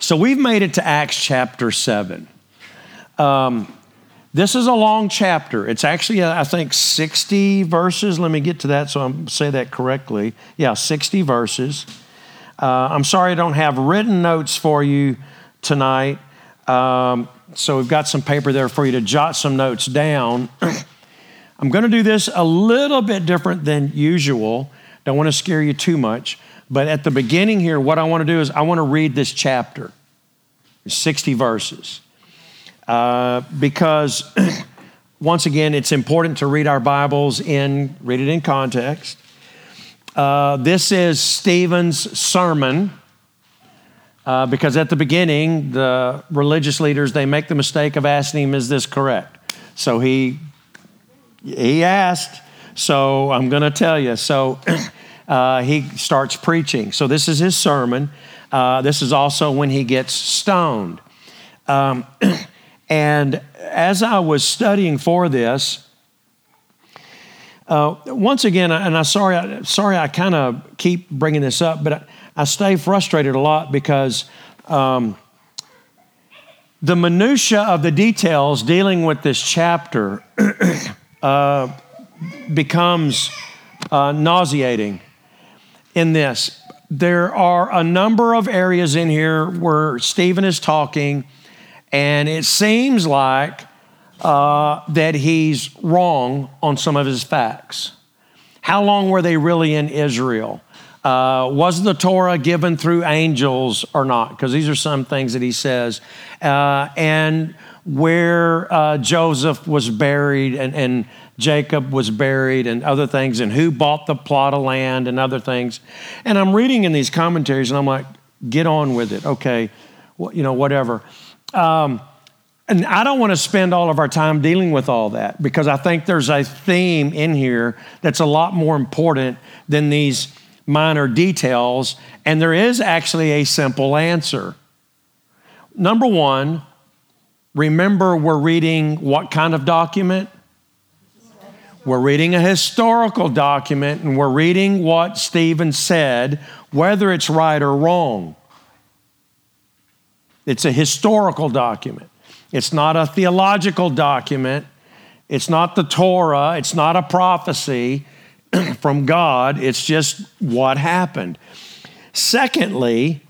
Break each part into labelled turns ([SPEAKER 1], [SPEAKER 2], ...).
[SPEAKER 1] So we've made it to Acts chapter 7. Um, this is a long chapter. It's actually, uh, I think, 60 verses. Let me get to that so I say that correctly. Yeah, 60 verses. Uh, I'm sorry I don't have written notes for you tonight. Um, so we've got some paper there for you to jot some notes down. I'm going to do this a little bit different than usual. Don't want to scare you too much. But at the beginning here, what I want to do is I want to read this chapter, 60 verses. Uh, because once again, it's important to read our Bibles in, read it in context. Uh, this is Stephen's sermon. Uh, because at the beginning, the religious leaders they make the mistake of asking him, "Is this correct?" So he he asked. So I'm going to tell you. So uh, he starts preaching. So this is his sermon. Uh, this is also when he gets stoned. Um, and as I was studying for this, uh, once again, and I'm sorry, sorry, I kind of keep bringing this up, but I, I stay frustrated a lot because um, the minutia of the details dealing with this chapter uh, becomes uh, nauseating in this. There are a number of areas in here where Stephen is talking, and it seems like uh, that he's wrong on some of his facts. How long were they really in Israel? Uh, was the Torah given through angels or not? Because these are some things that he says. Uh, and where uh, Joseph was buried and, and Jacob was buried and other things, and who bought the plot of land and other things. And I'm reading in these commentaries, and I'm like, get on with it, okay, well, you know, whatever. Um, and I don't want to spend all of our time dealing with all that because I think there's a theme in here that's a lot more important than these minor details. And there is actually a simple answer. Number one, remember we're reading what kind of document? We're reading a historical document and we're reading what Stephen said, whether it's right or wrong. It's a historical document. It's not a theological document. It's not the Torah. It's not a prophecy from God. It's just what happened. Secondly,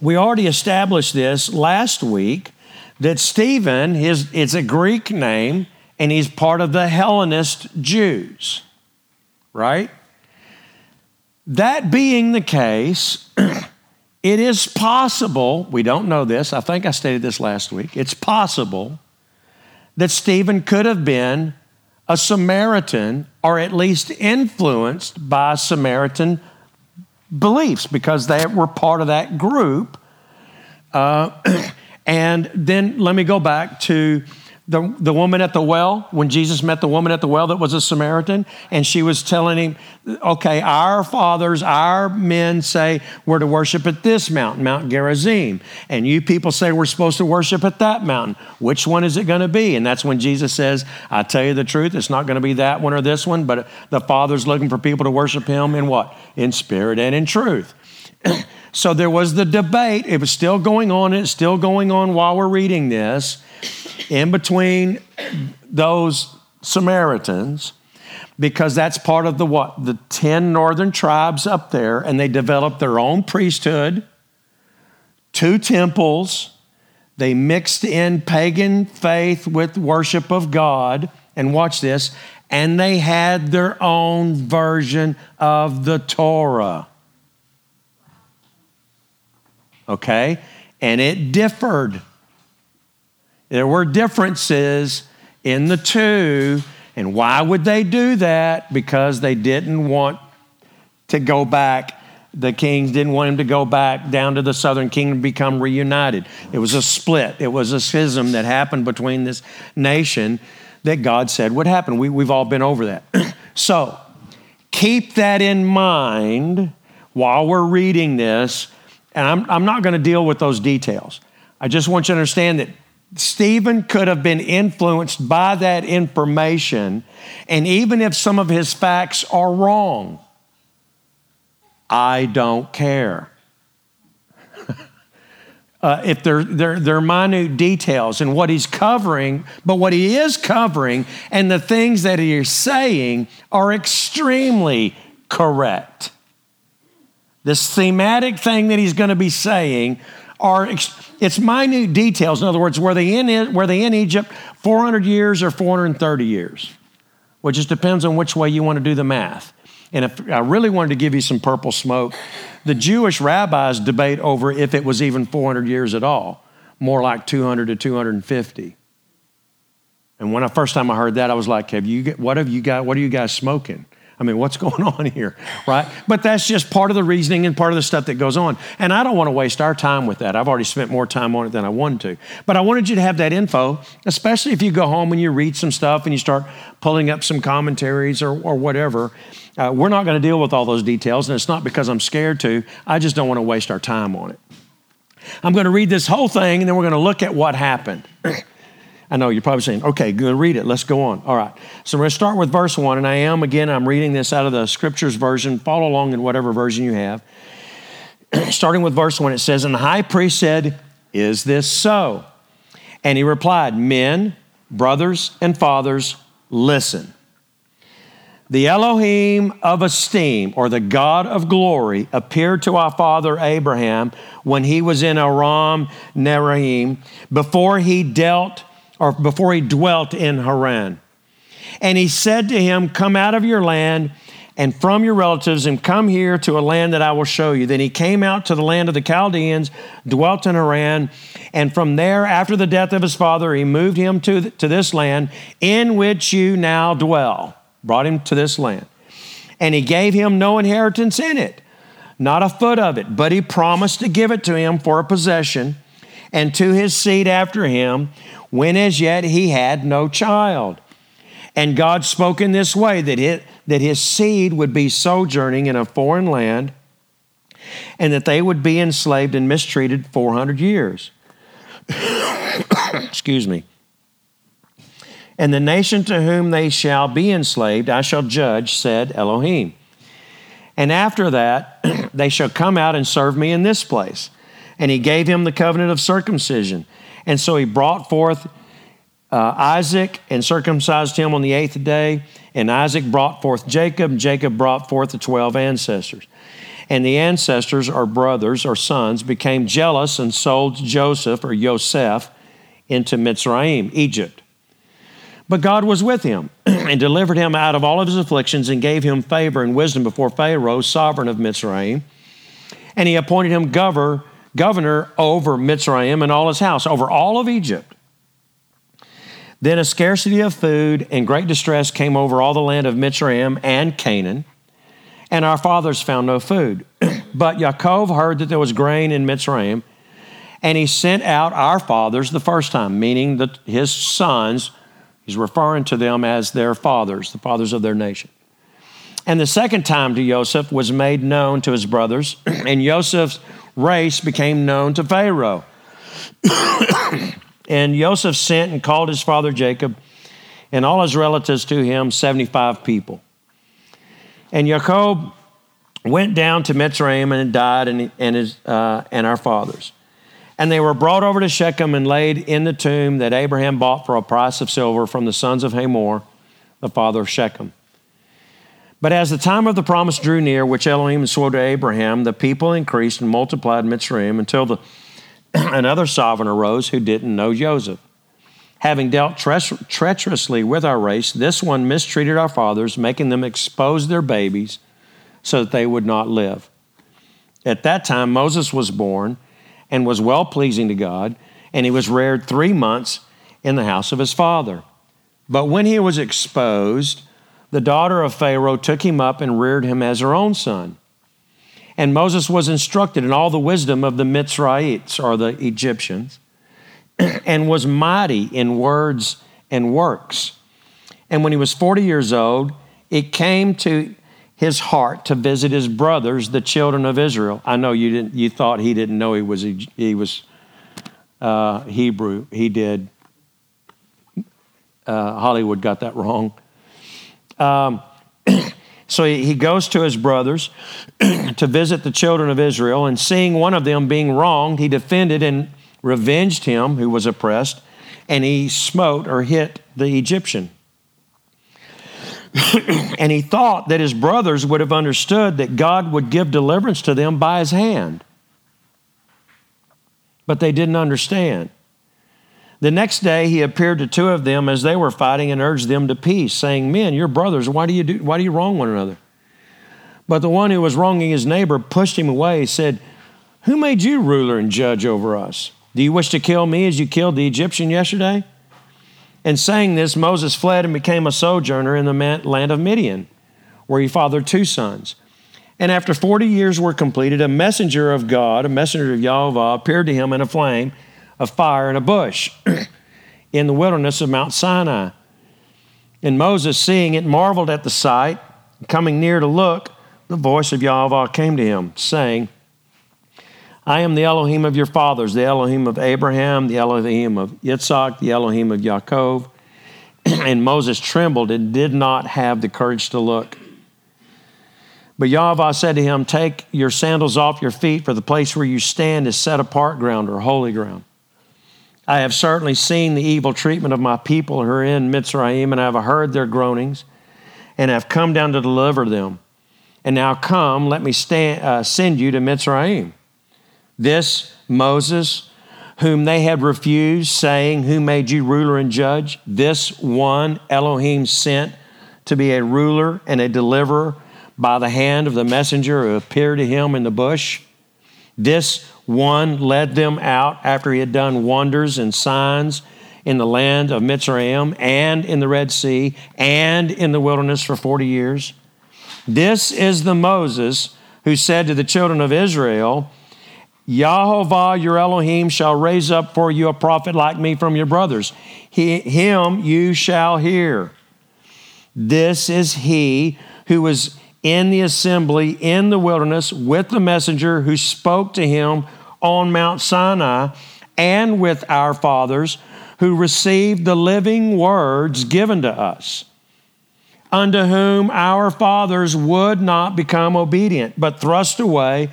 [SPEAKER 1] we already established this last week that Stephen, his, it's a Greek name, and he's part of the Hellenist Jews, right? That being the case, it is possible, we don't know this, I think I stated this last week, it's possible that Stephen could have been a Samaritan or at least influenced by Samaritan beliefs because they were part of that group. Uh, and then let me go back to the, the woman at the well, when Jesus met the woman at the well that was a Samaritan, and she was telling him, okay, our fathers, our men say we're to worship at this mountain, Mount Gerizim. And you people say we're supposed to worship at that mountain. Which one is it going to be? And that's when Jesus says, I tell you the truth, it's not going to be that one or this one, but the Father's looking for people to worship him in what? In spirit and in truth. so there was the debate. It was still going on. It's still going on while we're reading this in between those Samaritans because that's part of the what? The 10 northern tribes up there, and they developed their own priesthood, two temples. They mixed in pagan faith with worship of God. And watch this, and they had their own version of the Torah. Okay? And it differed there were differences in the two. And why would they do that? Because they didn't want to go back. The kings didn't want him to go back down to the southern kingdom and become reunited. It was a split, it was a schism that happened between this nation that God said would happen. We, we've all been over that. so keep that in mind while we're reading this. And I'm, I'm not going to deal with those details. I just want you to understand that Stephen could have been influenced by that information, and even if some of his facts are wrong, I don't care. uh, if they're, they're, they're minute details and what he's covering, but what he is covering and the things that he is saying are extremely correct. This thematic thing that he's going to be saying are it's minute details. In other words, were they in were they in Egypt 400 years or 430 years? Well, just depends on which way you want to do the math. And if I really wanted to give you some purple smoke, the Jewish rabbis debate over if it was even 400 years at all, more like 200 to 250. And when I first time I heard that, I was like, "Have you? What have you got? What are you guys smoking?" I mean, what's going on here, right? But that's just part of the reasoning and part of the stuff that goes on. And I don't want to waste our time with that. I've already spent more time on it than I wanted to. But I wanted you to have that info, especially if you go home and you read some stuff and you start pulling up some commentaries or, or whatever. Uh, we're not going to deal with all those details, and it's not because I'm scared to. I just don't want to waste our time on it. I'm going to read this whole thing, and then we're going to look at what happened. I know you're probably saying, okay, good, read it. Let's go on. All right. So we're going to start with verse one, and I am, again, I'm reading this out of the scriptures version. Follow along in whatever version you have. Starting with verse one, it says, And the high priest said, Is this so? And he replied, Men, brothers, and fathers, listen. The Elohim of esteem, or the God of glory, appeared to our father Abraham when he was in Aram Naharaim, before he dealt or before he dwelt in Haran. And he said to him, Come out of your land and from your relatives and come here to a land that I will show you. Then he came out to the land of the Chaldeans, dwelt in Haran, and from there, after the death of his father, he moved him to, to this land in which you now dwell. Brought him to this land. And he gave him no inheritance in it, not a foot of it, but he promised to give it to him for a possession and to his seed after him when as yet he had no child. And God spoke in this way that, it, that his seed would be sojourning in a foreign land and that they would be enslaved and mistreated 400 years. Excuse me. And the nation to whom they shall be enslaved, I shall judge, said Elohim. And after that, they shall come out and serve me in this place. And he gave him the covenant of circumcision and so he brought forth uh, Isaac and circumcised him on the eighth day. And Isaac brought forth Jacob, Jacob brought forth the 12 ancestors. And the ancestors, or brothers, or sons, became jealous and sold Joseph, or Yosef, into Mitzrayim, Egypt. But God was with him and delivered him out of all of his afflictions and gave him favor and wisdom before Pharaoh, sovereign of Mitzrayim. And he appointed him governor governor over Mitzrayim and all his house, over all of Egypt. Then a scarcity of food and great distress came over all the land of Mitzrayim and Canaan, and our fathers found no food. but Yaakov heard that there was grain in Mitzrayim, and he sent out our fathers the first time, meaning that his sons, he's referring to them as their fathers, the fathers of their nation. And the second time to Joseph was made known to his brothers, and Joseph's race became known to Pharaoh. and Joseph sent and called his father Jacob and all his relatives to him, 75 people. And Jacob went down to Mitzrayim and died, and, and, his, uh, and our fathers. And they were brought over to Shechem and laid in the tomb that Abraham bought for a price of silver from the sons of Hamor, the father of Shechem. But as the time of the promise drew near, which Elohim swore to Abraham, the people increased and multiplied in Mitzrayim until the, another sovereign arose who didn't know Joseph. Having dealt tre- treacherously with our race, this one mistreated our fathers, making them expose their babies so that they would not live. At that time, Moses was born and was well pleasing to God, and he was reared three months in the house of his father. But when he was exposed, the daughter of Pharaoh took him up and reared him as her own son. And Moses was instructed in all the wisdom of the Mitzrayites, or the Egyptians, and was mighty in words and works. And when he was 40 years old, it came to his heart to visit his brothers, the children of Israel. I know you didn't. You thought he didn't know he was he was uh, Hebrew. He did. Uh, Hollywood got that wrong. Um, So he, he goes to his brothers to visit the children of Israel, and seeing one of them being wronged, he defended and revenged him who was oppressed, and he smote or hit the Egyptian. and he thought that his brothers would have understood that God would give deliverance to them by his hand. But they didn't understand. The next day he appeared to two of them as they were fighting and urged them to peace, saying, Men, you're brothers, why do you do why do you wrong one another? But the one who was wronging his neighbor pushed him away, said, Who made you ruler and judge over us? Do you wish to kill me as you killed the Egyptian yesterday? And saying this, Moses fled and became a sojourner in the land of Midian, where he fathered two sons. And after 40 years were completed, a messenger of God, a messenger of Yahweh, appeared to him in a flame of fire in a bush in the wilderness of Mount Sinai. And Moses, seeing it, marveled at the sight. Coming near to look, the voice of Yahweh came to him, saying, I am the Elohim of your fathers, the Elohim of Abraham, the Elohim of Yitzhak, the Elohim of Yaakov. and Moses trembled and did not have the courage to look. But Yahweh said to him, Take your sandals off your feet, for the place where you stand is set apart ground or holy ground. I have certainly seen the evil treatment of my people who are in Mitzrayim, and I have heard their groanings, and have come down to deliver them. And now come, let me stand, uh, send you to Mitzrayim. This Moses, whom they had refused, saying, Who made you ruler and judge? This one Elohim sent to be a ruler and a deliverer by the hand of the messenger who appeared to him in the bush. This one led them out after he had done wonders and signs in the land of Mitzrayim and in the Red Sea and in the wilderness for 40 years. This is the Moses who said to the children of Israel, Yahovah your Elohim shall raise up for you a prophet like me from your brothers. He, him you shall hear. This is he who was in the assembly in the wilderness with the messenger who spoke to him on Mount Sinai and with our fathers who received the living words given to us, unto whom our fathers would not become obedient, but thrust away,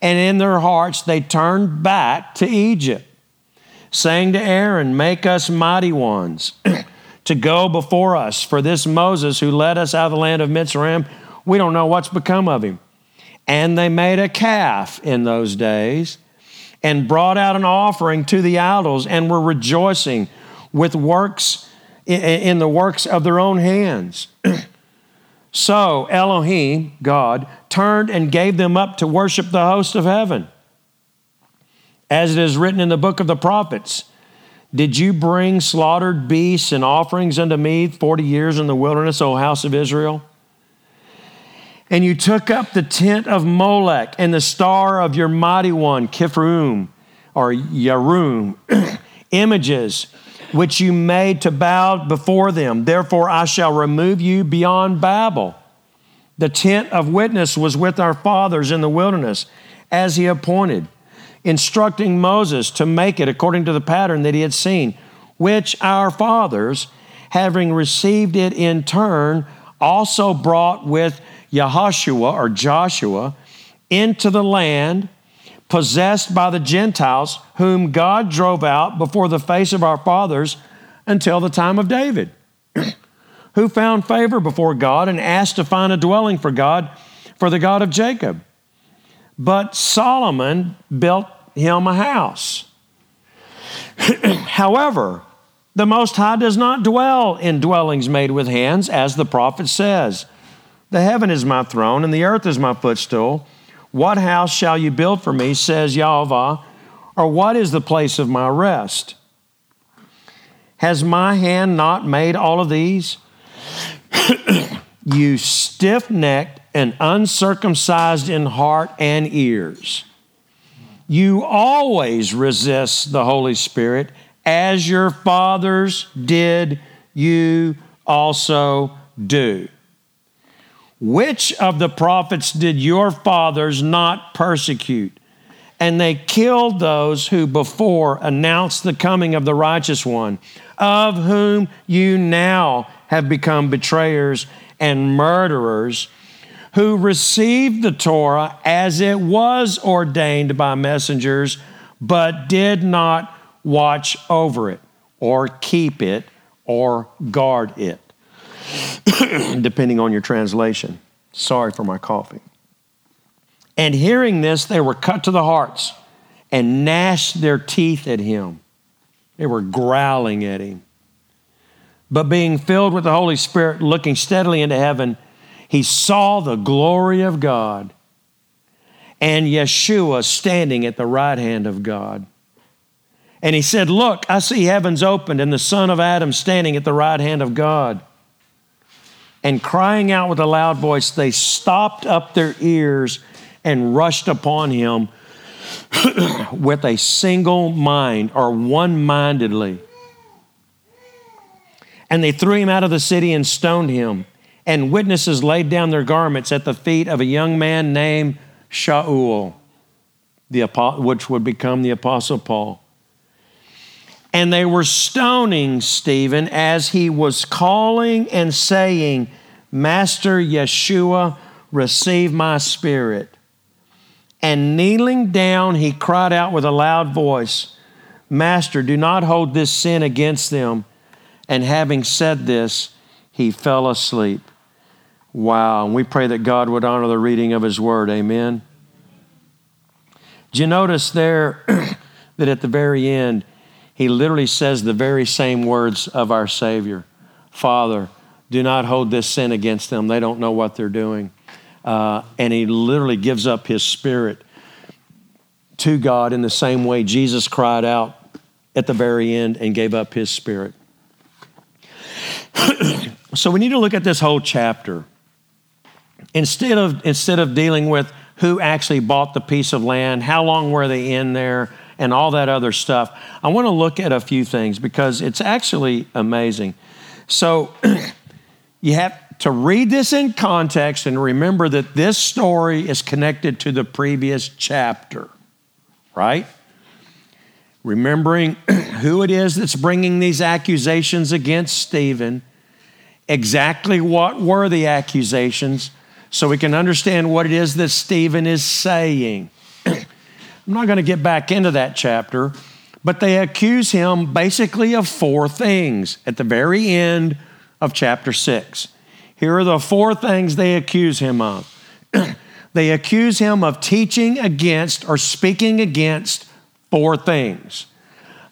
[SPEAKER 1] and in their hearts they turned back to Egypt, saying to Aaron, Make us mighty ones to go before us. For this Moses who led us out of the land of Mitzrayim, we don't know what's become of him. And they made a calf in those days and brought out an offering to the idols and were rejoicing with works in the works of their own hands. so Elohim, God, turned and gave them up to worship the host of heaven. As it is written in the book of the prophets, did you bring slaughtered beasts and offerings unto me 40 years in the wilderness, O house of Israel? And you took up the tent of Molech and the star of your mighty one, Kifroum or Yarum, images which you made to bow before them. Therefore, I shall remove you beyond Babel. The tent of witness was with our fathers in the wilderness, as he appointed, instructing Moses to make it according to the pattern that he had seen, which our fathers, having received it in turn, also brought with Yahushua or Joshua into the land possessed by the Gentiles, whom God drove out before the face of our fathers until the time of David, who found favor before God and asked to find a dwelling for God, for the God of Jacob. But Solomon built him a house. However, the Most High does not dwell in dwellings made with hands, as the prophet says. The heaven is my throne, and the earth is my footstool. What house shall you build for me, says Yahweh, or what is the place of my rest? Has my hand not made all of these? you stiff necked and uncircumcised in heart and ears. You always resist the Holy Spirit, as your fathers did, you also do. Which of the prophets did your fathers not persecute? And they killed those who before announced the coming of the righteous one, of whom you now have become betrayers and murderers, who received the Torah as it was ordained by messengers, but did not watch over it or keep it or guard it, depending on your translation. Sorry for my coughing. And hearing this, they were cut to the hearts and gnashed their teeth at him. They were growling at him. But being filled with the Holy Spirit, looking steadily into heaven, he saw the glory of God and Yeshua standing at the right hand of God. And he said, Look, I see heavens opened and the Son of Adam standing at the right hand of God. And crying out with a loud voice, they stopped up their ears and rushed upon him with a single mind or one mindedly. And they threw him out of the city and stoned him. And witnesses laid down their garments at the feet of a young man named Shaul, the, which would become the Apostle Paul. And they were stoning Stephen as he was calling and saying, Master Yeshua, receive my spirit. And kneeling down, he cried out with a loud voice, Master, do not hold this sin against them. And having said this, he fell asleep. Wow. And we pray that God would honor the reading of his word. Amen. Do you notice there that at the very end, he literally says the very same words of our Savior Father, do not hold this sin against them. They don't know what they're doing uh, and he literally gives up his spirit to God in the same way Jesus cried out at the very end and gave up his spirit. so we need to look at this whole chapter. Instead of, instead of dealing with who actually bought the piece of land, how long were they in there, and all that other stuff, I want to look at a few things because it's actually amazing. So you have to read this in context and remember that this story is connected to the previous chapter, right? Remembering who it is that's bringing these accusations against Stephen, exactly what were the accusations, so we can understand what it is that Stephen is saying. I'm not going to get back into that chapter, but they accuse him basically of four things at the very end of chapter 6. Here are the four things they accuse him of. they accuse him of teaching against or speaking against four things.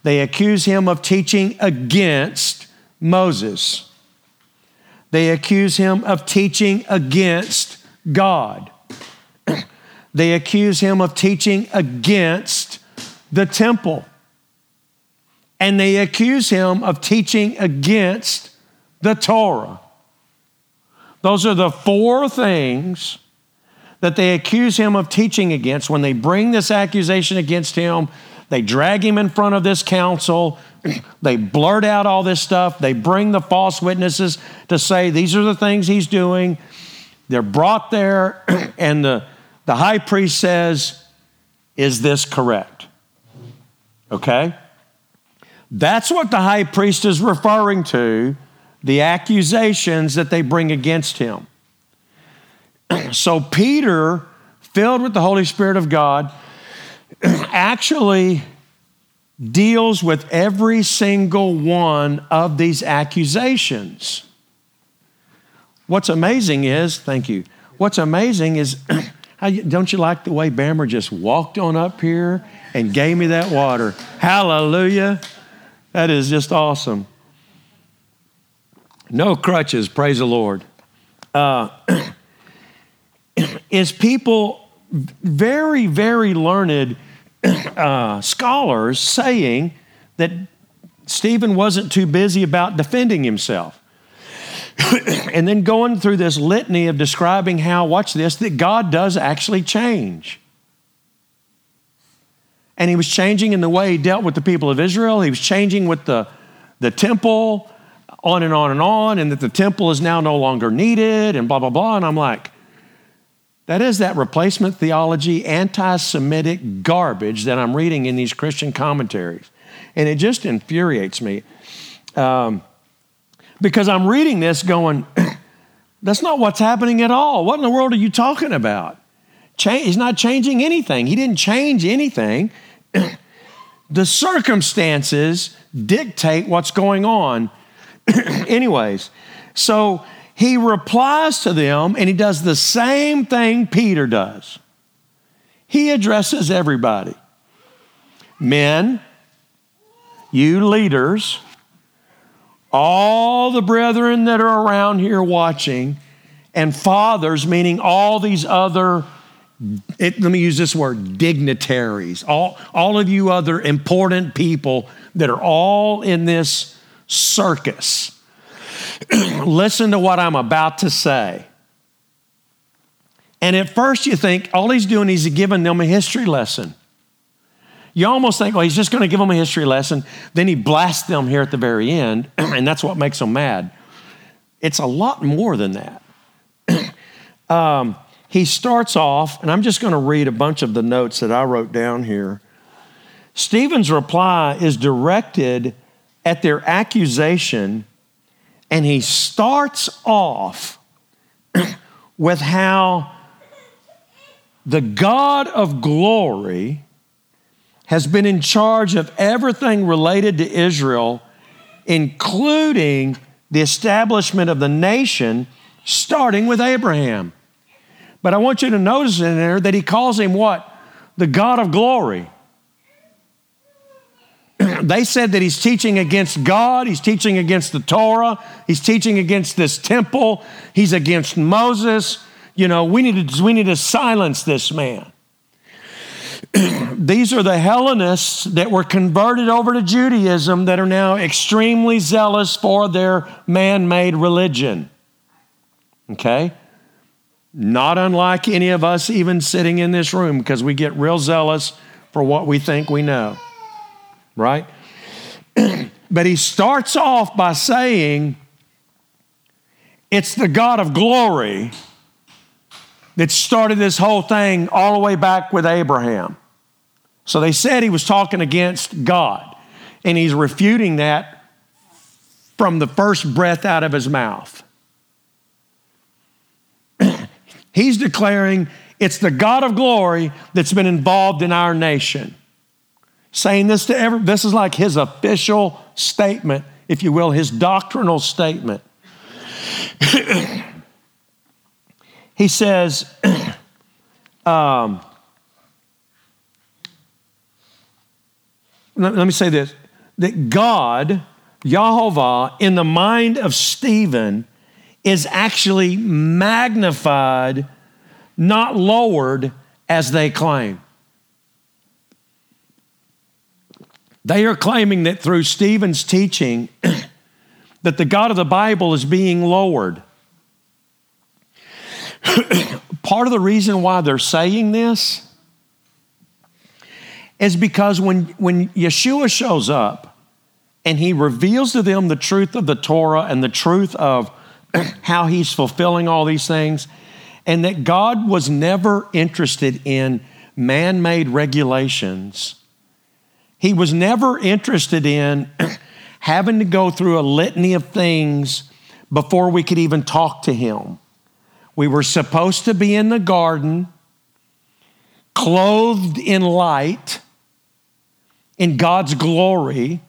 [SPEAKER 1] They accuse him of teaching against Moses. They accuse him of teaching against God. They accuse him of teaching against the temple. And they accuse him of teaching against the Torah. Those are the four things that they accuse him of teaching against. When they bring this accusation against him, they drag him in front of this council. they blurt out all this stuff. They bring the false witnesses to say these are the things he's doing. They're brought there, and the, the high priest says, Is this correct? Okay? That's what the high priest is referring to the accusations that they bring against him. so, Peter, filled with the Holy Spirit of God, actually deals with every single one of these accusations. What's amazing is, thank you. What's amazing is, don't you like the way Bammer just walked on up here and gave me that water? Hallelujah. That is just awesome. No crutches, praise the Lord. Uh, is people, very, very learned uh, scholars, saying that Stephen wasn't too busy about defending himself. and then going through this litany of describing how, watch this, that God does actually change. And he was changing in the way he dealt with the people of Israel, he was changing with the, the temple on and on and on, and that the temple is now no longer needed, and blah, blah, blah. And I'm like, that is that replacement theology, anti Semitic garbage that I'm reading in these Christian commentaries. And it just infuriates me um, because I'm reading this going, That's not what's happening at all. What in the world are you talking about? He's not changing anything. He didn't change anything. the circumstances dictate what's going on. Anyways, so he replies to them and he does the same thing Peter does. He addresses everybody men, you leaders, all the brethren that are around here watching, and fathers, meaning all these other, it, let me use this word, dignitaries, all, all of you other important people that are all in this circus. Listen to what I'm about to say. And at first you think all he's doing is giving them a history lesson. You almost think, well, he's just going to give them a history lesson. Then he blasts them here at the very end, and that's what makes them mad. It's a lot more than that. um, he starts off, and I'm just going to read a bunch of the notes that I wrote down here. Stephen's reply is directed at their accusation, and he starts off with how the God of glory has been in charge of everything related to Israel, including the establishment of the nation, starting with Abraham. But I want you to notice in there that he calls him what? The God of glory. they said that he's teaching against God, he's teaching against the Torah, he's teaching against this temple, he's against Moses. You know, we need to, we need to silence this man. these are the Hellenists that were converted over to Judaism that are now extremely zealous for their man made religion. Okay? Not unlike any of us, even sitting in this room, because we get real zealous for what we think we know. Right? but he starts off by saying, It's the God of glory that started this whole thing all the way back with Abraham. So they said he was talking against God, and he's refuting that from the first breath out of his mouth. he's declaring it's the God of glory that's been involved in our nation. Saying this to every, this is like his official statement, if you will, his doctrinal statement. he says, um, let, me say this that God, Yahovah, in the mind of Stephen, is actually magnified, not lowered as they claim. They are claiming that through Stephen's teaching, that the God of the Bible is being lowered. Part of the reason why they're saying this is because when, when Yeshua shows up and he reveals to them the truth of the Torah and the truth of how he's fulfilling all these things, and that God was never interested in man made regulations. He was never interested in having to go through a litany of things before we could even talk to him. We were supposed to be in the garden, clothed in light, in God's glory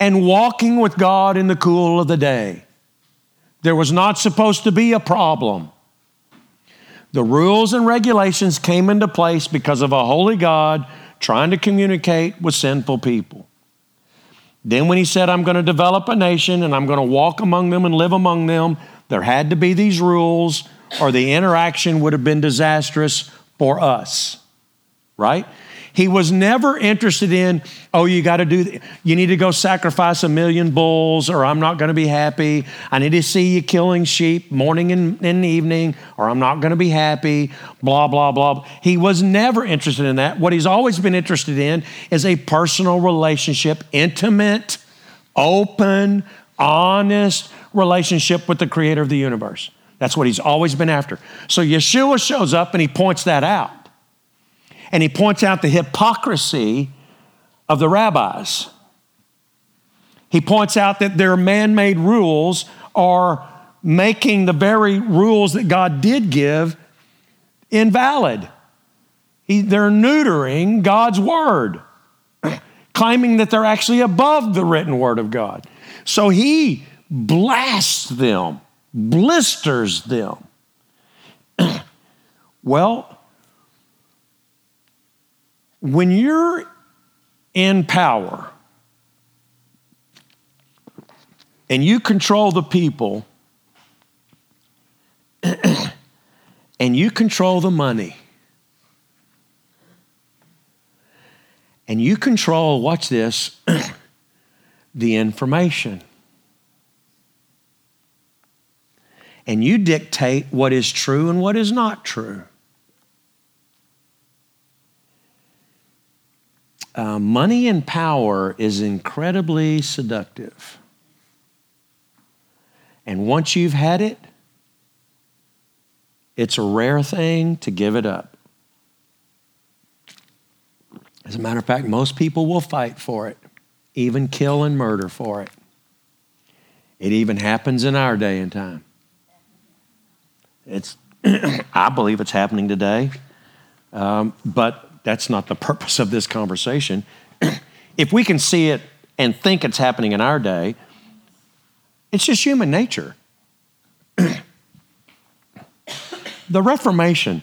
[SPEAKER 1] and walking with God in the cool of the day. There was not supposed to be a problem. The rules and regulations came into place because of a holy God trying to communicate with sinful people. Then, when he said, I'm going to develop a nation and I'm going to walk among them and live among them, there had to be these rules, or the interaction would have been disastrous for us, right? He was never interested in, oh, you got to do, you need to go sacrifice a million bulls, or I'm not going to be happy. I need to see you killing sheep morning and, and evening, or I'm not going to be happy, blah, blah, blah. He was never interested in that. What he's always been interested in is a personal relationship, intimate, open, honest relationship with the creator of the universe. That's what he's always been after. So Yeshua shows up and he points that out and he points out the hypocrisy of the rabbis. He points out that their man made rules are making the very rules that God did give invalid. He, they're neutering God's word, claiming that they're actually above the written word of God. So he blasts them, blisters them. well, when you're in power and you control the people and you control the money and you control, watch this, the information. And you dictate what is true and what is not true. Uh, money and power is incredibly seductive. And once you've had it, it's a rare thing to give it up. As a matter of fact, most people will fight for it, even kill and murder for it. It even happens in our day and time. It's, I believe it's happening today, um, but that's not the purpose of this conversation. if we can see it and think it's happening in our day, it's just human nature. the Reformation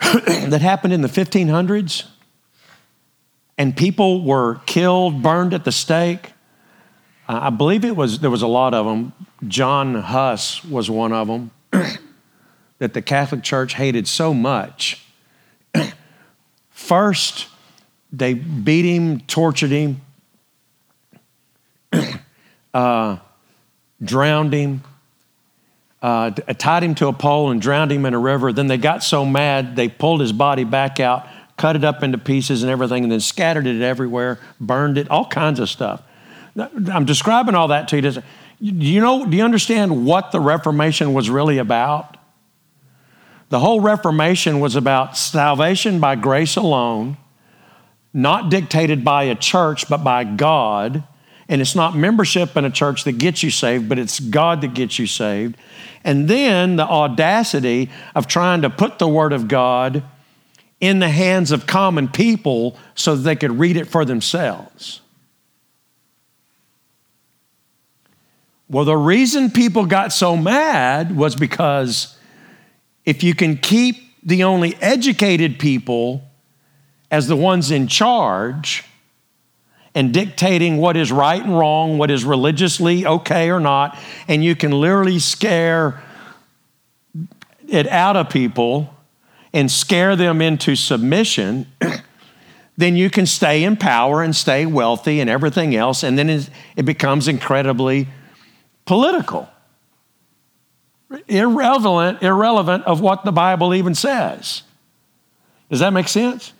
[SPEAKER 1] that happened in the 1500s, and people were killed, burned at the stake. I believe it was there was a lot of them. John Huss was one of them that the Catholic Church hated so much First, they beat him, tortured him, uh, drowned him, uh, tied him to a pole and drowned him in a river. Then they got so mad, they pulled his body back out, cut it up into pieces and everything, and then scattered it everywhere, burned it, all kinds of stuff. I'm describing all that to you. Do you know, do you understand what the Reformation was really about? The whole Reformation was about salvation by grace alone, not dictated by a church, but by God. And it's not membership in a church that gets you saved, but it's God that gets you saved. And then the audacity of trying to put the Word of God in the hands of common people so that they could read it for themselves. Well, the reason people got so mad was because if you can keep the only educated people as the ones in charge and dictating what is right and wrong, what is religiously okay or not, and you can literally scare it out of people and scare them into submission, then you can stay in power and stay wealthy and everything else, and then it becomes incredibly political irrelevant, irrelevant of what the Bible even says. Does that make sense?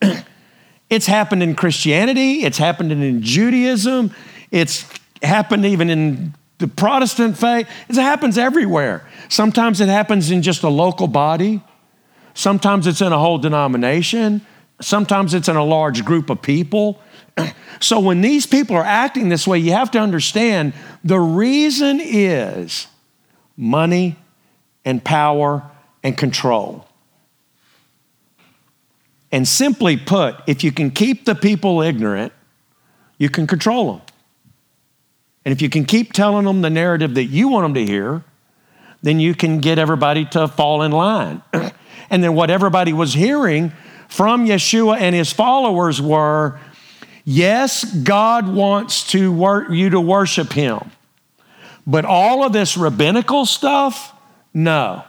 [SPEAKER 1] it's happened in Christianity, it's happened in Judaism, it's happened even in the Protestant faith. It happens everywhere. Sometimes it happens in just a local body, sometimes it's in a whole denomination, sometimes it's in a large group of people. So when these people are acting this way, you have to understand the reason is money and power and control. And simply put, if you can keep the people ignorant, you can control them. And if you can keep telling them the narrative that you want them to hear, then you can get everybody to fall in line. and then what everybody was hearing from Yeshua and his followers were yes, God wants to work you to worship him. But all of this rabbinical stuff, no.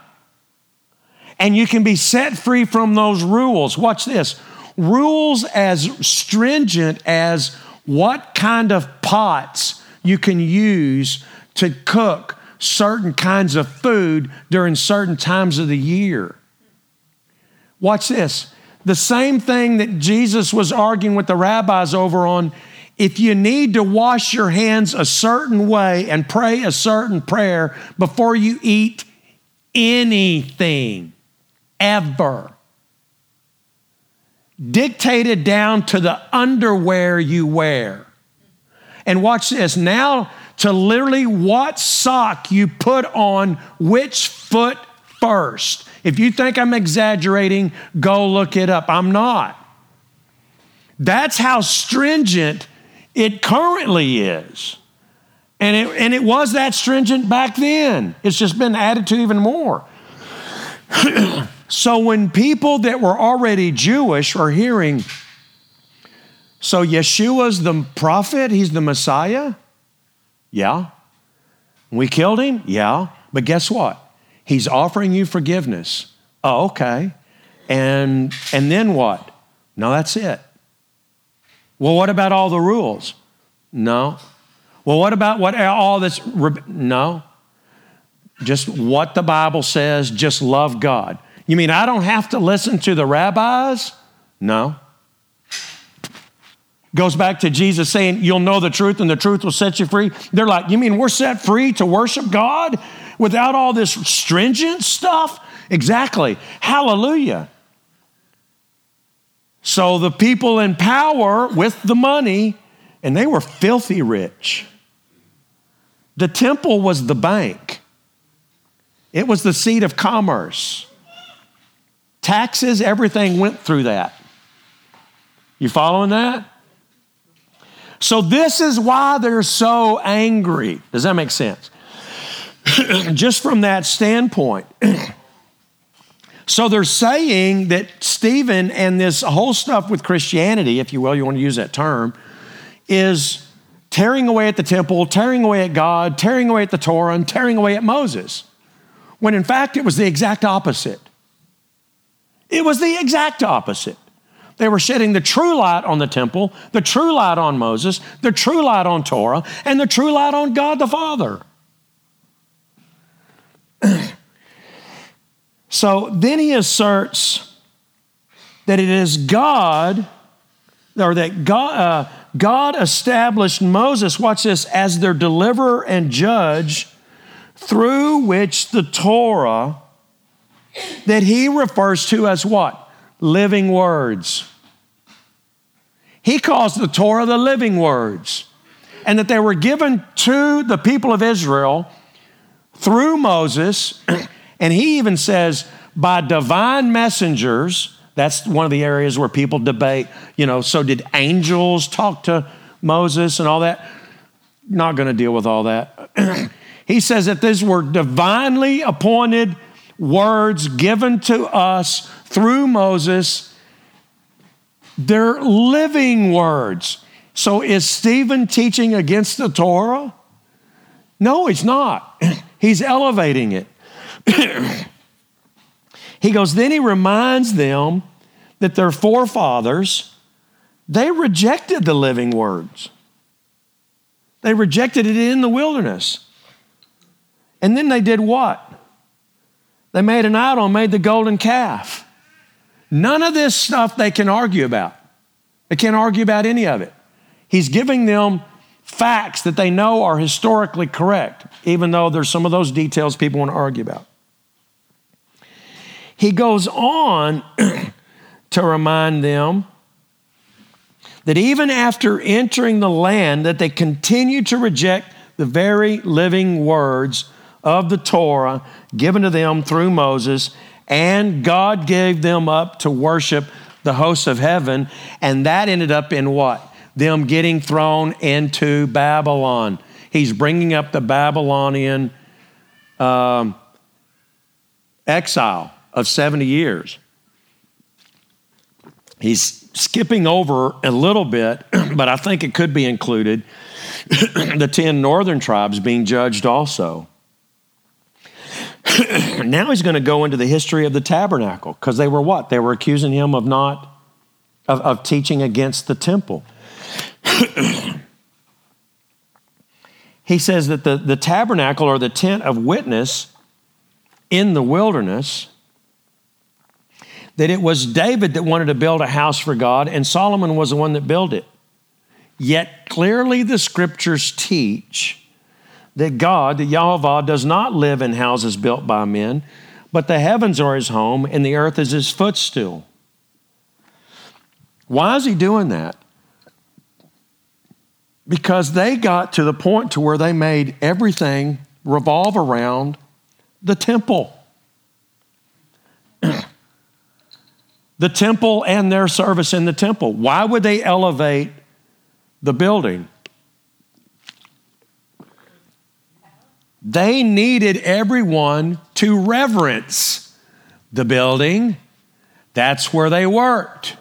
[SPEAKER 1] And you can be set free from those rules. Watch this rules as stringent as what kind of pots you can use to cook certain kinds of food during certain times of the year. Watch this. The same thing that Jesus was arguing with the rabbis over on if you need to wash your hands a certain way and pray a certain prayer before you eat anything, ever, dictated down to the underwear you wear. And watch this now, to literally what sock you put on which foot first. If you think I'm exaggerating, go look it up. I'm not. That's how stringent it currently is. And it, and it was that stringent back then. It's just been added to even more. so when people that were already Jewish are hearing, so Yeshua's the prophet, he's the Messiah? Yeah. We killed him? Yeah. But guess what? He's offering you forgiveness. Oh, okay. And and then what? No, that's it. Well, what about all the rules? No. Well, what about what all this? No. Just what the Bible says, just love God. You mean I don't have to listen to the rabbis? No. Goes back to Jesus saying, You'll know the truth and the truth will set you free. They're like, You mean we're set free to worship God without all this stringent stuff? Exactly. Hallelujah. So the people in power with the money, and they were filthy rich. The temple was the bank, it was the seat of commerce. Taxes, everything went through that. You following that? So, this is why they're so angry. Does that make sense? Just from that standpoint. so, they're saying that Stephen and this whole stuff with Christianity, if you will, you want to use that term, is tearing away at the temple, tearing away at God, tearing away at the Torah, and tearing away at Moses. When in fact, it was the exact opposite. It was the exact opposite. They were shedding the true light on the temple, the true light on Moses, the true light on Torah, and the true light on God the Father. so then he asserts that it is God, or that God, uh, God established Moses, watch this, as their deliverer and judge through which the Torah, that he refers to as what? living words. He calls the Torah the living words, and that they were given to the people of Israel through Moses. And he even says, by divine messengers, that's one of the areas where people debate, you know, so did angels talk to Moses and all that? Not going to deal with all that. he says that these were divinely appointed words given to us through Moses, they're living words. So is Stephen teaching against the Torah? No, he's not. he's elevating it. he goes, then he reminds them that their forefathers, they rejected the living words. They rejected it in the wilderness. And then they did what? They made an idol and made the golden calf. None of this stuff they can argue about. They can't argue about any of it. He's giving them facts that they know are historically correct, even though there's some of those details people want to argue about. He goes on to remind them that even after entering the land that they continue to reject the very living words of the Torah given to them through Moses and God gave them up to worship the hosts of heaven, and that ended up in what? Them getting thrown into Babylon. He's bringing up the Babylonian um, exile of 70 years. He's skipping over a little bit, but I think it could be included the 10 northern tribes being judged also. now he's going to go into the history of the tabernacle because they were what? They were accusing him of not, of, of teaching against the temple. he says that the, the tabernacle or the tent of witness in the wilderness, that it was David that wanted to build a house for God, and Solomon was the one that built it. Yet clearly the scriptures teach that God, that Yahweh, does not live in houses built by men, but the heavens are his home and the earth is his footstool. Why is he doing that? because they got to the point to where they made everything revolve around the temple. the temple and their service in the temple. Why would they elevate the building? They needed everyone to reverence the building. That's where they worked.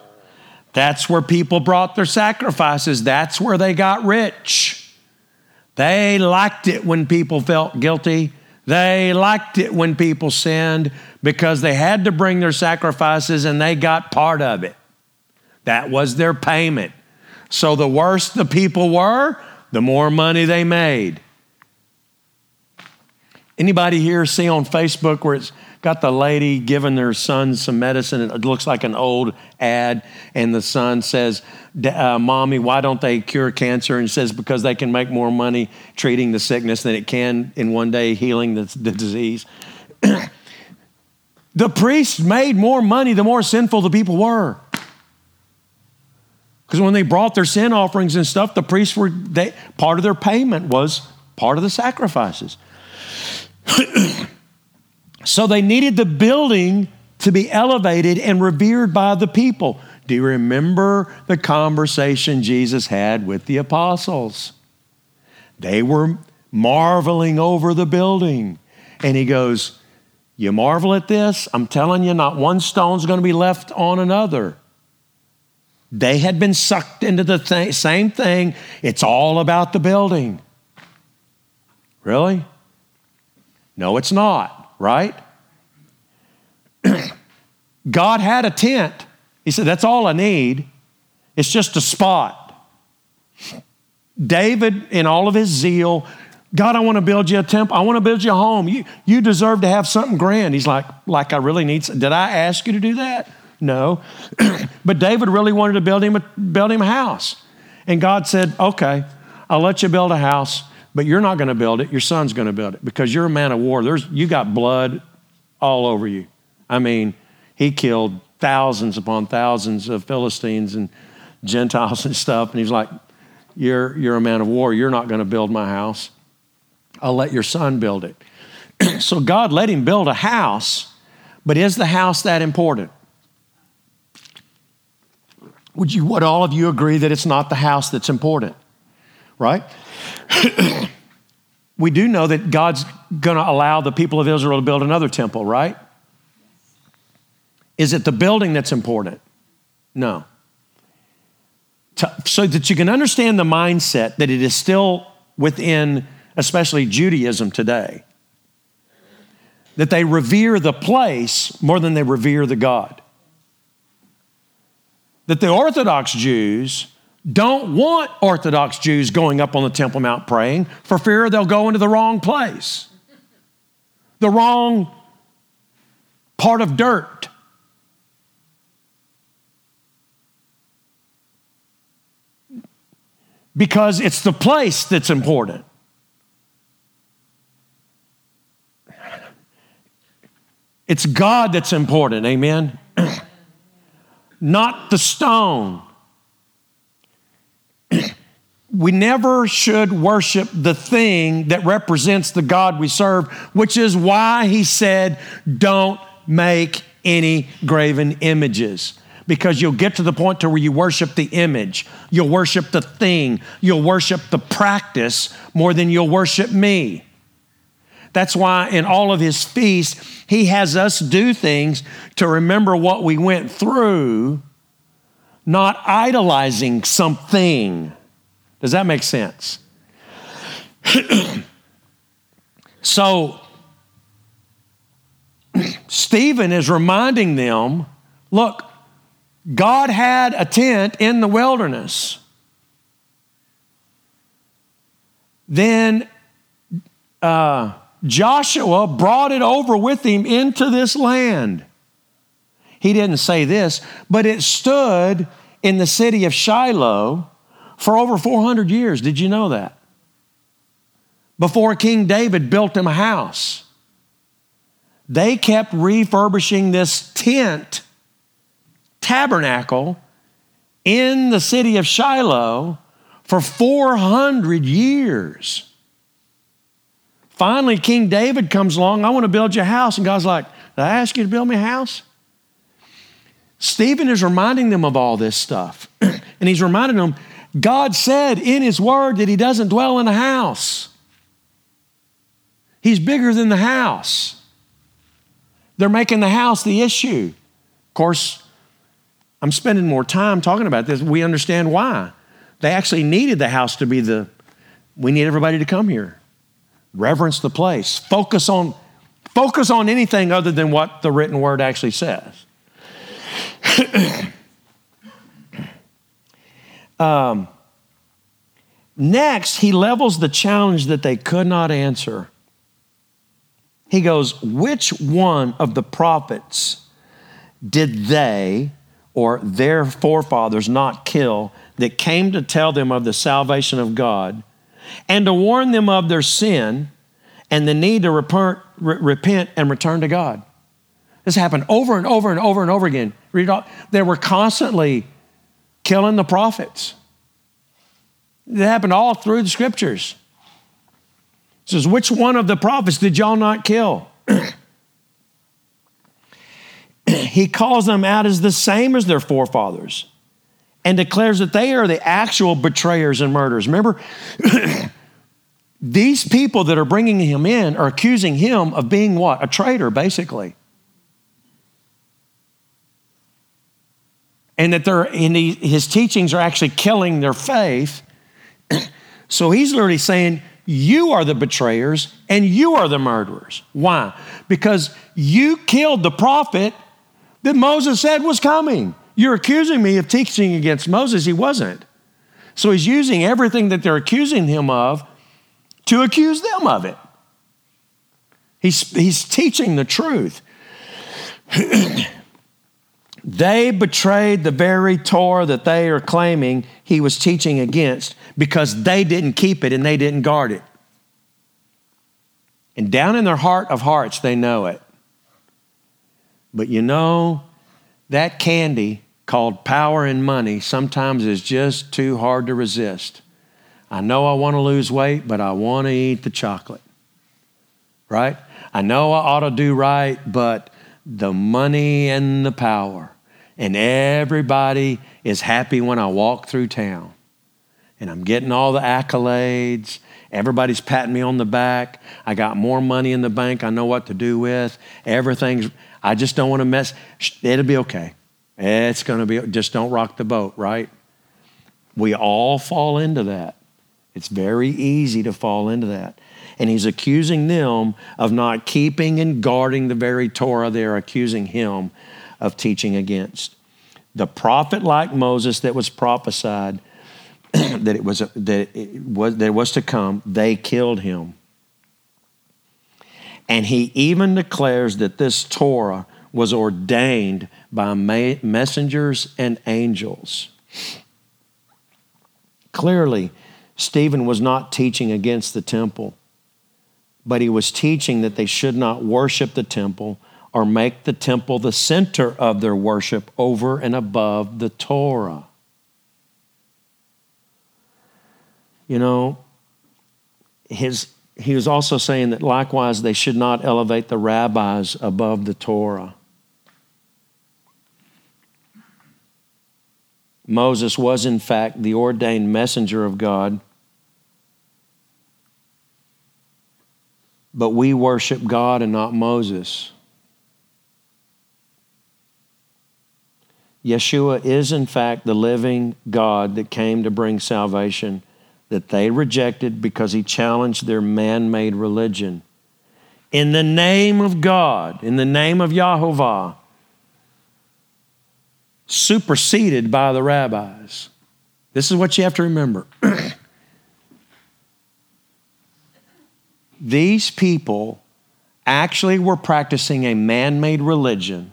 [SPEAKER 1] That's where people brought their sacrifices. That's where they got rich. They liked it when people felt guilty. They liked it when people sinned because they had to bring their sacrifices and they got part of it. That was their payment. So the worse the people were, the more money they made. Anybody here see on Facebook where it's got the lady giving their son some medicine. It looks like an old ad, and the son says, uh, "Mommy, why don't they cure cancer?" And says because they can make more money treating the sickness than it can in one day healing the, the disease. the priests made more money the more sinful the people were. Because when they brought their sin offerings and stuff, the priests were they, part of their payment was part of the sacrifices. So they needed the building to be elevated and revered by the people. Do you remember the conversation Jesus had with the apostles? They were marveling over the building. And he goes, You marvel at this? I'm telling you, not one stone's going to be left on another. They had been sucked into the th- same thing. It's all about the building. Really? No, it's not right? God had a tent. He said, That's all I need. It's just a spot. David, in all of his zeal, God, I want to build you a temple. I want to build you a home. You, you deserve to have something grand. He's like, like I really need. Some. Did I ask you to do that? No. but David really wanted to build him, a, build him a house. And God said, okay, I'll let you build a house. But you're not going to build it. Your son's going to build it because you're a man of war. There's, you got blood all over you. I mean, he killed thousands upon thousands of Philistines and Gentiles and stuff. And he's like, You're, you're a man of war. You're not going to build my house. I'll let your son build it. so God let him build a house, but is the house that important? Would you, would all of you agree that it's not the house that's important? Right? we do know that God's going to allow the people of Israel to build another temple, right? Is it the building that's important? No. So that you can understand the mindset that it is still within, especially Judaism today, that they revere the place more than they revere the God. That the Orthodox Jews don't want Orthodox Jews going up on the Temple Mount praying for fear they'll go into the wrong place, the wrong part of dirt. Because it's the place that's important. It's God that's important, amen? Not the stone we never should worship the thing that represents the God we serve, which is why he said, don't make any graven images. Because you'll get to the point to where you worship the image, you'll worship the thing, you'll worship the practice more than you'll worship me. That's why in all of his feasts, he has us do things to remember what we went through, not idolizing something. Does that make sense? so, Stephen is reminding them look, God had a tent in the wilderness. Then uh, Joshua brought it over with him into this land. He didn't say this, but it stood in the city of Shiloh for over 400 years. Did you know that? Before King David built him a house, they kept refurbishing this tent, tabernacle, in the city of Shiloh for 400 years. Finally, King David comes along. I want to build you a house. And God's like, Did I ask you to build me a house? Stephen is reminding them of all this stuff. and he's reminding them God said in his word that he doesn't dwell in a house, he's bigger than the house. They're making the house the issue. Of course, I'm spending more time talking about this. We understand why. They actually needed the house to be the, we need everybody to come here. Reverence the place. Focus on, focus on anything other than what the written word actually says. um, next, he levels the challenge that they could not answer. He goes, Which one of the prophets did they or their forefathers not kill that came to tell them of the salvation of God and to warn them of their sin and the need to repent, repent and return to God? This happened over and over and over and over again. Read all, they were constantly killing the prophets. It happened all through the scriptures says, Which one of the prophets did y'all not kill? he calls them out as the same as their forefathers and declares that they are the actual betrayers and murderers. Remember, these people that are bringing him in are accusing him of being what? A traitor, basically. And that they're, his teachings are actually killing their faith. so he's literally saying, you are the betrayers and you are the murderers. Why? Because you killed the prophet that Moses said was coming. You're accusing me of teaching against Moses. He wasn't. So he's using everything that they're accusing him of to accuse them of it. He's, he's teaching the truth. They betrayed the very Torah that they are claiming he was teaching against because they didn't keep it and they didn't guard it. And down in their heart of hearts, they know it. But you know, that candy called power and money sometimes is just too hard to resist. I know I want to lose weight, but I want to eat the chocolate. Right? I know I ought to do right, but the money and the power. And everybody is happy when I walk through town. And I'm getting all the accolades. Everybody's patting me on the back. I got more money in the bank I know what to do with. Everything's, I just don't want to mess. It'll be okay. It's going to be, just don't rock the boat, right? We all fall into that. It's very easy to fall into that. And he's accusing them of not keeping and guarding the very Torah they're accusing him of teaching against. The prophet like Moses that was prophesied that it was that it was that it was to come, they killed him. And he even declares that this Torah was ordained by messengers and angels. Clearly, Stephen was not teaching against the temple, but he was teaching that they should not worship the temple or make the temple the center of their worship over and above the Torah. You know, his, he was also saying that likewise they should not elevate the rabbis above the Torah. Moses was, in fact, the ordained messenger of God. But we worship God and not Moses. Yeshua is, in fact, the living God that came to bring salvation that they rejected because he challenged their man made religion. In the name of God, in the name of Yahovah, superseded by the rabbis. This is what you have to remember. These people actually were practicing a man made religion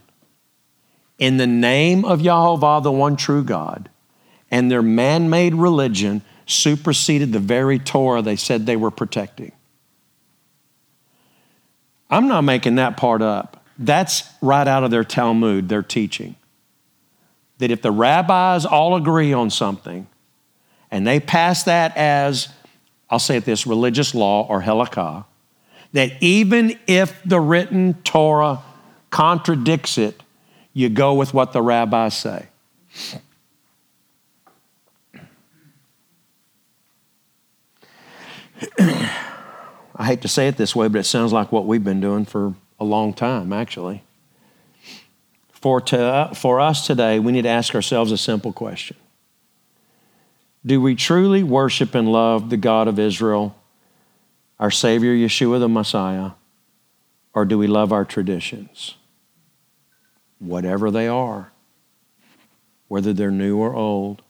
[SPEAKER 1] in the name of Yahovah, the one true God, and their man made religion superseded the very Torah they said they were protecting. I'm not making that part up. That's right out of their Talmud, their teaching. That if the rabbis all agree on something and they pass that as, I'll say it this, religious law or halakha, that even if the written Torah contradicts it, you go with what the rabbis say. I hate to say it this way, but it sounds like what we've been doing for a long time, actually. For, to, for us today, we need to ask ourselves a simple question Do we truly worship and love the God of Israel, our Savior, Yeshua the Messiah, or do we love our traditions? Whatever they are, whether they're new or old.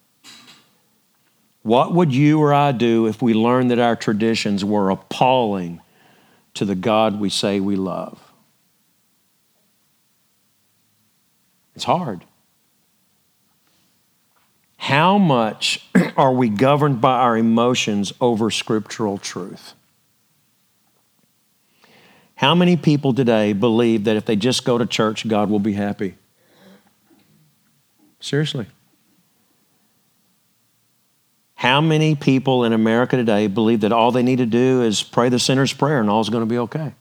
[SPEAKER 1] What would you or I do if we learned that our traditions were appalling to the God we say we love? It's hard. How much are we governed by our emotions over scriptural truth? How many people today believe that if they just go to church, God will be happy? Seriously. How many people in America today believe that all they need to do is pray the sinner's prayer and all's going to be okay?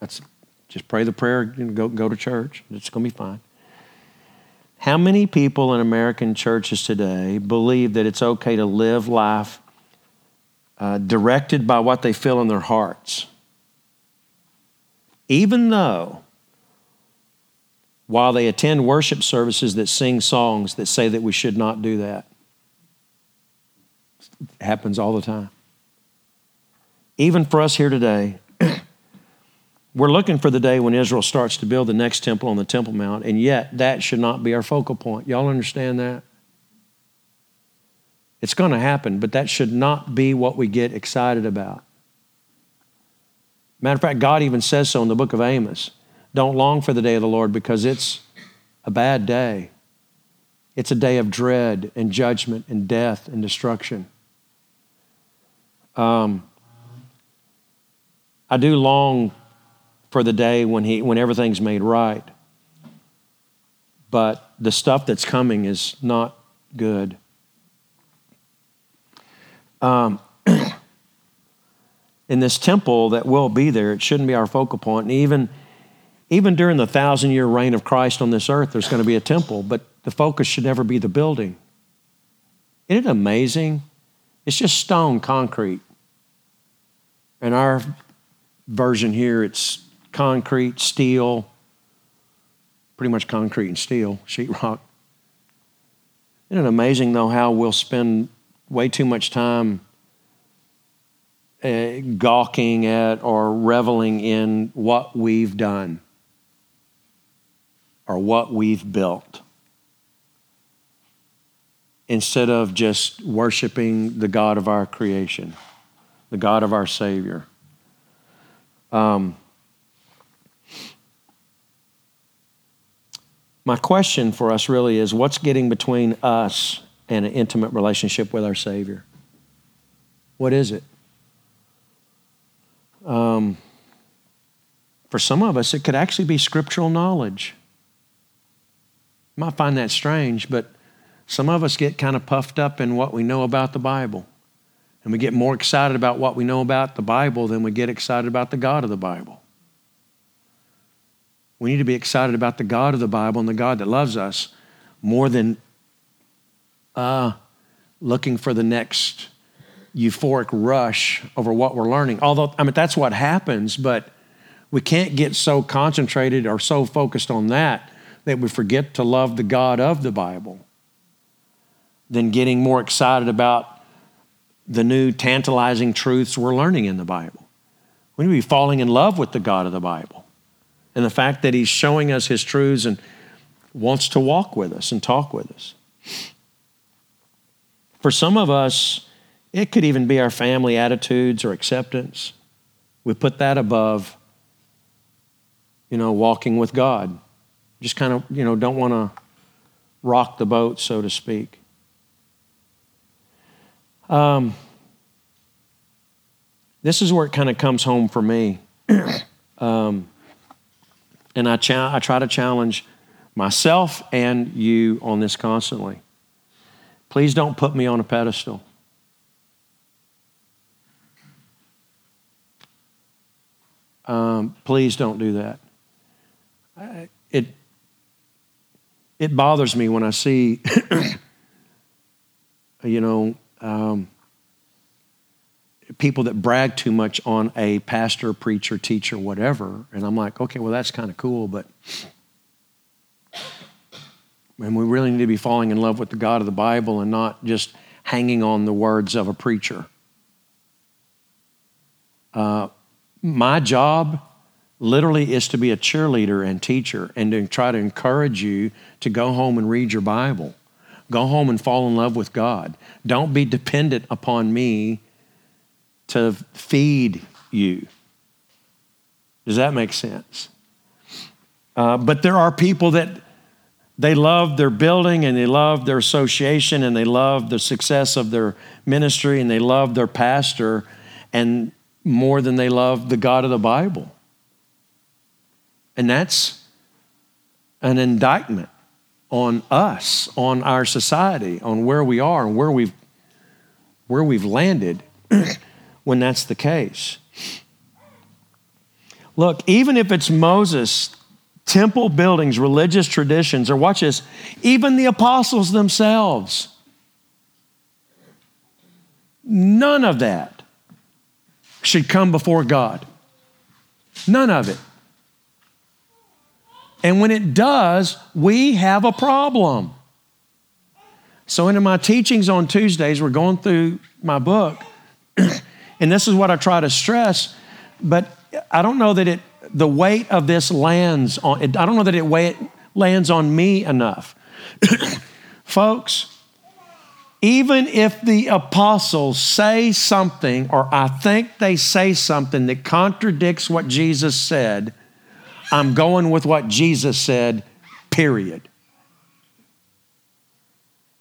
[SPEAKER 1] That's just pray the prayer and go, go to church. It's going to be fine. How many people in American churches today believe that it's okay to live life uh, directed by what they feel in their hearts? Even though, while they attend worship services that sing songs that say that we should not do that, it happens all the time. Even for us here today, we're looking for the day when Israel starts to build the next temple on the Temple Mount, and yet that should not be our focal point. Y'all understand that? It's going to happen, but that should not be what we get excited about. Matter of fact, God even says so in the book of Amos. Don't long for the day of the Lord because it's a bad day. It's a day of dread and judgment and death and destruction. Um, I do long for the day when he when everything's made right. But the stuff that's coming is not good. Um, in this temple that will be there, it shouldn't be our focal point. And even, even during the thousand year reign of Christ on this earth, there's going to be a temple, but the focus should never be the building. Isn't it amazing? It's just stone, concrete. In our version here, it's concrete, steel, pretty much concrete and steel, sheetrock. Isn't it amazing, though, how we'll spend way too much time uh, gawking at or reveling in what we've done or what we've built instead of just worshiping the God of our creation, the God of our Savior. Um, My question for us really is what's getting between us and an intimate relationship with our Savior? What is it? Um, for some of us, it could actually be scriptural knowledge. You might find that strange, but some of us get kind of puffed up in what we know about the Bible. And we get more excited about what we know about the Bible than we get excited about the God of the Bible. We need to be excited about the God of the Bible and the God that loves us more than uh, looking for the next euphoric rush over what we're learning. Although, I mean, that's what happens, but we can't get so concentrated or so focused on that that we forget to love the God of the Bible than getting more excited about the new tantalizing truths we're learning in the Bible. We need to be falling in love with the God of the Bible and the fact that He's showing us His truths and wants to walk with us and talk with us. For some of us, it could even be our family attitudes or acceptance. We put that above, you know, walking with God. Just kind of, you know, don't want to rock the boat, so to speak. Um, this is where it kind of comes home for me. um, and I, cha- I try to challenge myself and you on this constantly. Please don't put me on a pedestal. Um, please don't do that. It, it bothers me when I see, you know, um, people that brag too much on a pastor, preacher, teacher, whatever. And I'm like, okay, well, that's kind of cool, but and we really need to be falling in love with the God of the Bible and not just hanging on the words of a preacher. Uh, my job literally is to be a cheerleader and teacher and to try to encourage you to go home and read your Bible. Go home and fall in love with God. Don't be dependent upon me to feed you. Does that make sense? Uh, but there are people that they love their building and they love their association and they love the success of their ministry and they love their pastor and more than they love the God of the Bible. And that's an indictment on us, on our society, on where we are and where we've where we've landed when that's the case. Look, even if it's Moses, temple buildings, religious traditions, or watch this, even the apostles themselves, none of that should come before God. None of it. And when it does, we have a problem. So, in my teachings on Tuesdays, we're going through my book, and this is what I try to stress, but I don't know that it, the weight of this lands on, it, I don't know that it, weight, lands on me enough. Folks, even if the apostles say something, or I think they say something that contradicts what Jesus said, I'm going with what Jesus said, period.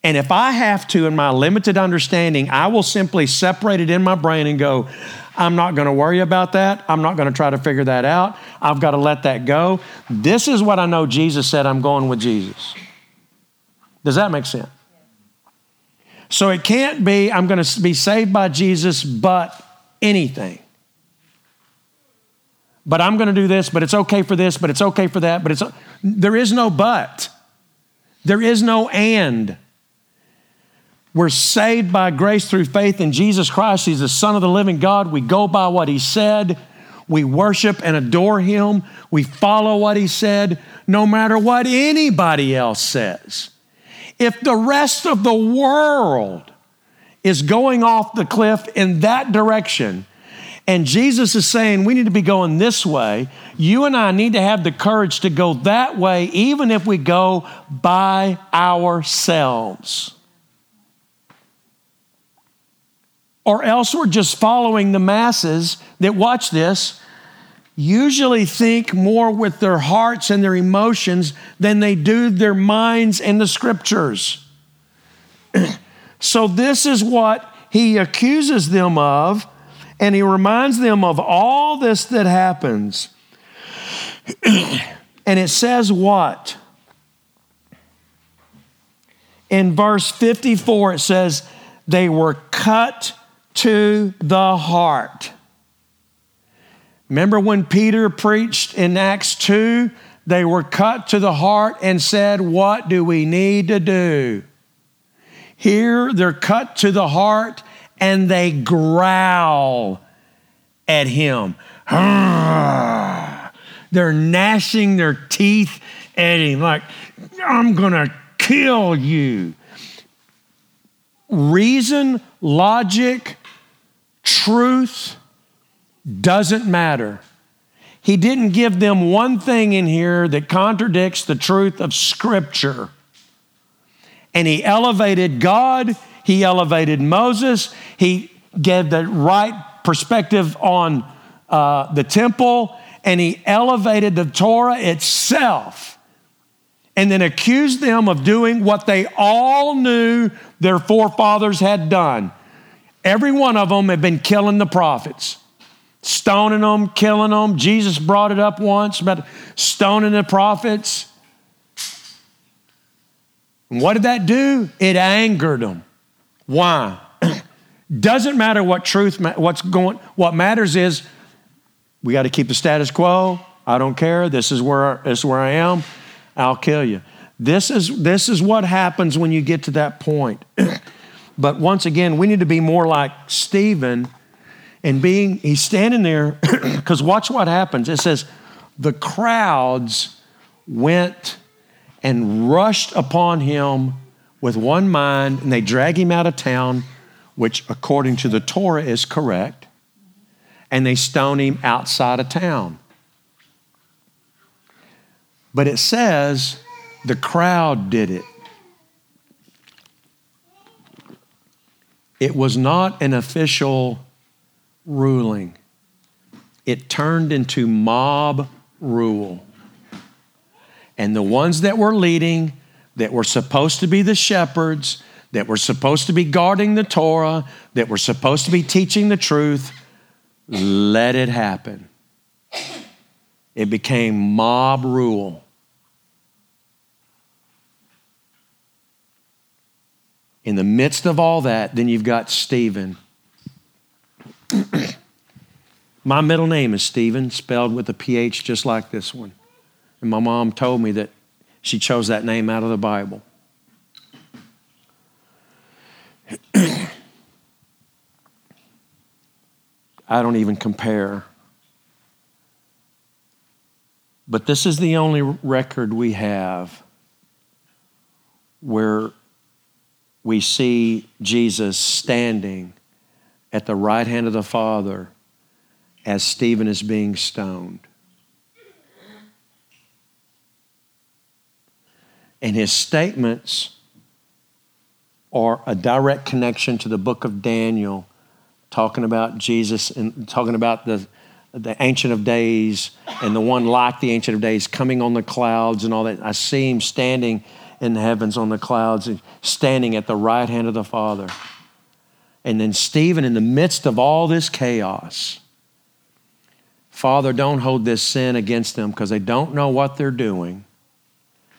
[SPEAKER 1] And if I have to, in my limited understanding, I will simply separate it in my brain and go, I'm not going to worry about that. I'm not going to try to figure that out. I've got to let that go. This is what I know Jesus said. I'm going with Jesus. Does that make sense? So it can't be, I'm going to be saved by Jesus, but anything but I'm going to do this, but it's okay for this, but it's okay for that, but it's there is no but. There is no and. We're saved by grace through faith in Jesus Christ. He's the Son of the living God. We go by what He said. We worship and adore Him. We follow what He said, no matter what anybody else says. If the rest of the world is going off the cliff in that direction, and Jesus is saying we need to be going this way. You and I need to have the courage to go that way, even if we go by ourselves. Or else we're just following the masses that watch this, usually think more with their hearts and their emotions than they do their minds and the scriptures. so, this is what he accuses them of and he reminds them of all this that happens. and it says what? In verse 54, it says, They were cut to the heart. Remember when Peter preached in Acts 2? They were cut to the heart and said, What do we need to do? Here they're cut to the heart and they growl at him. They're gnashing their teeth at him, like, I'm going to kill you. Reason, logic, truth doesn't matter. He didn't give them one thing in here that contradicts the truth of Scripture. And he elevated God he elevated Moses. He gave the right perspective on uh, the temple, and he elevated the Torah itself, and then accused them of doing what they all knew their forefathers had done. Every one of them had been killing the prophets, stoning them, killing them. Jesus brought it up once about stoning the prophets. And what did that do? It angered them. Why? Doesn't matter what truth, what's going, what matters is we got to keep the status quo. I don't care. This is where, this is where I am. I'll kill you. This is, this is what happens when you get to that point. but once again, we need to be more like Stephen and being, he's standing there, because watch what happens. It says, the crowds went and rushed upon him with one mind, and they drag him out of town, which according to the Torah is correct, and they stone him outside of town. But it says the crowd did it. It was not an official ruling, it turned into mob rule. And the ones that were leading, that were supposed to be the shepherds, that were supposed to be guarding the Torah, that were supposed to be teaching the truth, let it happen. It became mob rule. In the midst of all that, then you've got Stephen. My middle name is Stephen, spelled with a PH just like this one. And my mom told me that she chose that name out of the Bible. I don't even compare. But this is the only record we have where we see Jesus standing at the right hand of the Father as Stephen is being stoned. And his statements are a direct connection to the book of Daniel, talking about Jesus and talking about the, the Ancient of Days and the one like the Ancient of Days coming on the clouds and all that. I see him standing in the heavens on the clouds and standing at the right hand of the Father. And then Stephen, in the midst of all this chaos, Father, don't hold this sin against them because they don't know what they're doing.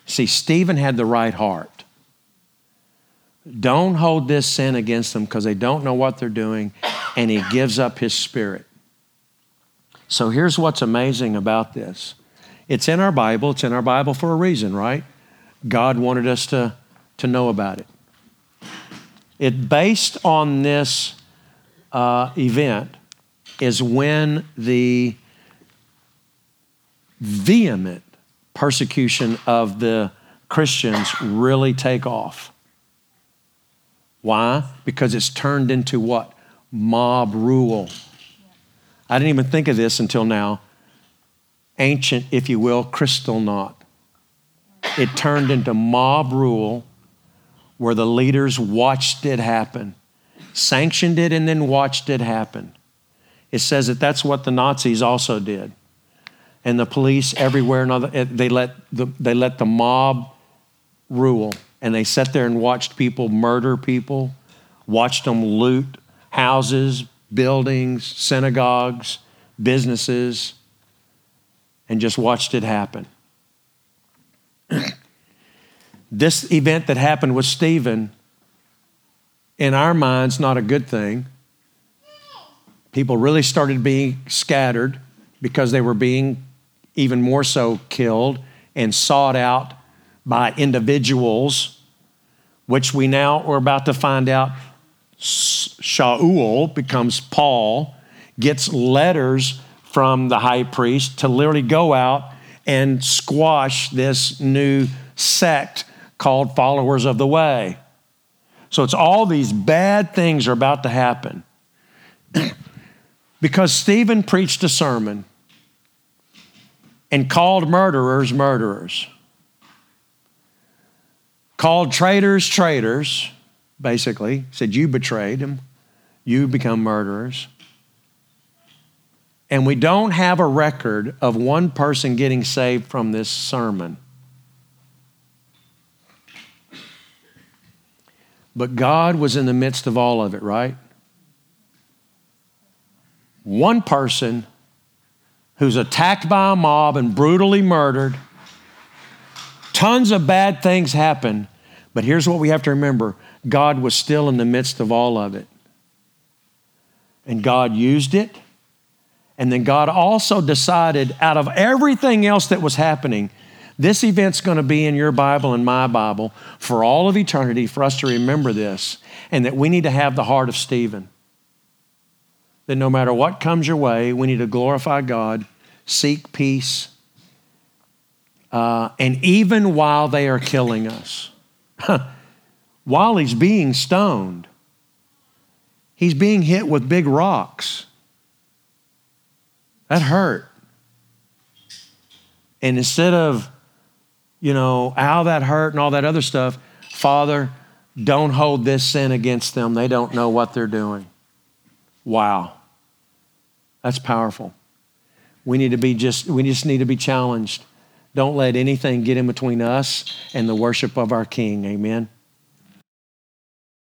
[SPEAKER 1] See, Stephen had the right heart. Don't hold this sin against them because they don't know what they're doing, and he gives up his spirit. So here's what's amazing about this it's in our Bible, it's in our Bible for a reason, right? God wanted us to, to know about it. It based on this uh, event is when the vehement persecution of the Christians really take off. Why? Because it's turned into what? Mob rule. I didn't even think of this until now. Ancient, if you will, Kristallnacht. It turned into mob rule where the leaders watched it happen, sanctioned it, and then watched it happen. It says that that's what the Nazis also did and the police everywhere and other, eh, they let the, they let the mob rule and they sat there and watched people murder people watched them loot houses buildings synagogues businesses and just watched it happen this event that happened with stephen in our minds not a good thing. People really started being scattered because they were being even more so killed and sought out by individuals, which we now are about to find out Shaul becomes Paul, gets letters from the high priest to literally go out and squash this new sect called Followers of the Way. So it's all these bad things are about to happen. because Stephen preached a sermon and called murderers murderers, called traitors traitors, basically, said, You betrayed him, you become murderers. And we don't have a record of one person getting saved from this sermon. But God was in the midst of all of it, right? One person who's attacked by a mob and brutally murdered. Tons of bad things happen, But here's what we have to remember God was still in the midst of all of it. And God used it. And then God also decided, out of everything else that was happening, this event's going to be in your Bible and my Bible for all of eternity for us to remember this, and that we need to have the heart of Stephen. That no matter what comes your way, we need to glorify God, seek peace, uh, and even while they are killing us, while he's being stoned, he's being hit with big rocks. That hurt. And instead of, you know, how that hurt and all that other stuff, Father, don't hold this sin against them. They don't know what they're doing. Wow. That's powerful. We need to be just, we just need to be challenged don't let anything get in between us and the worship of our King. Amen.